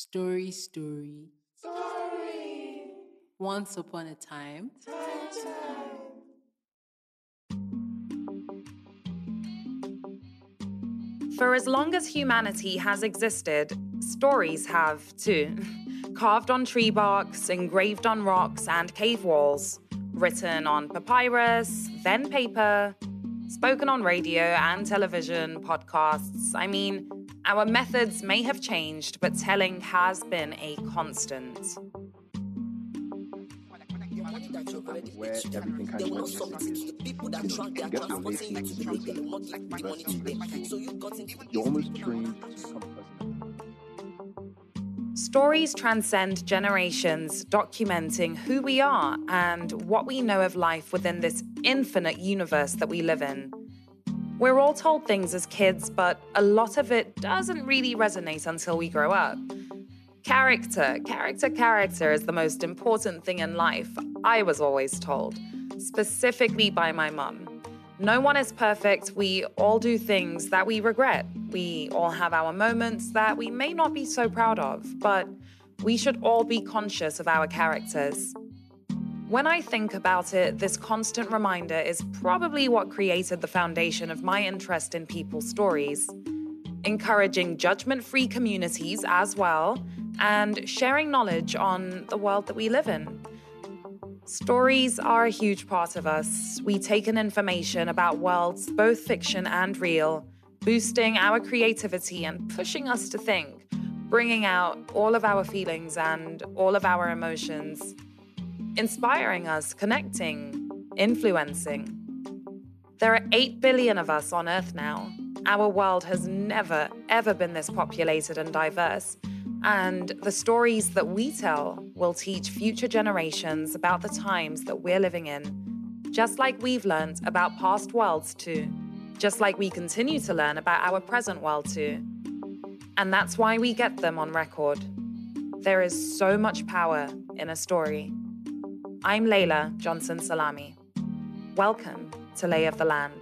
Story, story. Story. Once upon a time. For as long as humanity has existed, stories have too. Carved on tree barks, engraved on rocks and cave walls, written on papyrus, then paper, spoken on radio and television, podcasts. I mean, our methods may have changed, but telling has been a constant. where everything kind of went missing is you know, you get foundation in You're almost trained to become president. Stories transcend generations, documenting who we are and what we know of life within this infinite universe that we live in. We're all told things as kids, but a lot of it doesn't really resonate until we grow up. Character, character, character is the most important thing in life, I was always told, specifically by my mum. No one is perfect. We all do things that we regret. We all have our moments that we may not be so proud of, but we should all be conscious of our characters. When I think about it, this constant reminder is probably what created the foundation of my interest in people's stories. Encouraging judgment free communities as well, and sharing knowledge on the world that we live in. Stories are a huge part of us. We take in information about worlds, both fiction and real, boosting our creativity and pushing us to think, bringing out all of our feelings and all of our emotions inspiring us, connecting, influencing. There are 8 billion of us on Earth now. Our world has never, ever been this populated and diverse. And the stories that we tell will teach future generations about the times that we're living in, just like we've learned about past worlds too, just like we continue to learn about our present world too. And that's why we get them on record. There is so much power in a story. I'm Layla Johnson Salami. Welcome to Lai of the Land.